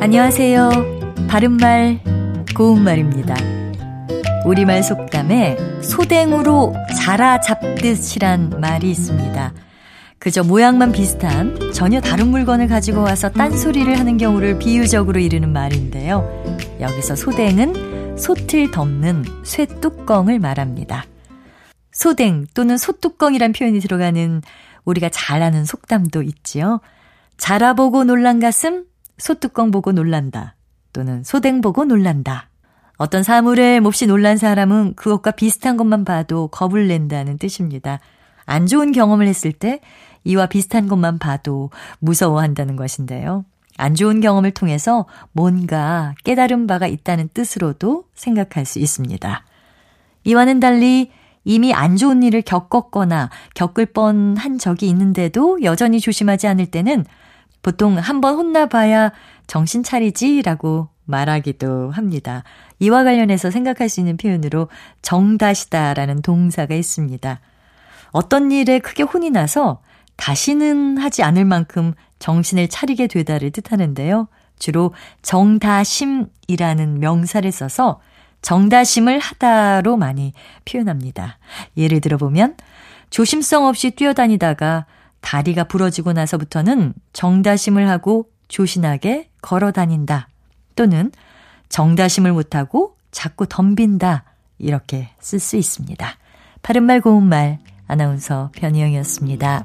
안녕하세요. 바른말, 고운말입니다. 우리말 속담에 소댕으로 자라 잡듯이란 말이 있습니다. 그저 모양만 비슷한 전혀 다른 물건을 가지고 와서 딴소리를 하는 경우를 비유적으로 이르는 말인데요. 여기서 소댕은 솥을 덮는 쇠뚜껑을 말합니다. 소댕 또는 솥뚜껑이란 표현이 들어가는 우리가 잘 아는 속담도 있지요. 자라보고 놀란 가슴, 소뚜껑 보고 놀란다. 또는 소댕 보고 놀란다. 어떤 사물에 몹시 놀란 사람은 그것과 비슷한 것만 봐도 겁을 낸다는 뜻입니다. 안 좋은 경험을 했을 때 이와 비슷한 것만 봐도 무서워한다는 것인데요. 안 좋은 경험을 통해서 뭔가 깨달은 바가 있다는 뜻으로도 생각할 수 있습니다. 이와는 달리 이미 안 좋은 일을 겪었거나 겪을 뻔한 적이 있는데도 여전히 조심하지 않을 때는 보통 한번 혼나봐야 정신 차리지라고 말하기도 합니다. 이와 관련해서 생각할 수 있는 표현으로 정다시다라는 동사가 있습니다. 어떤 일에 크게 혼이 나서 다시는 하지 않을 만큼 정신을 차리게 되다를 뜻하는데요. 주로 정다심이라는 명사를 써서 정다심을 하다로 많이 표현합니다. 예를 들어보면 조심성 없이 뛰어다니다가 다리가 부러지고 나서부터는 정다심을 하고 조신하게 걸어 다닌다. 또는 정다심을 못하고 자꾸 덤빈다. 이렇게 쓸 수 있습니다. 바른말 고운말 아나운서 변희영이었습니다.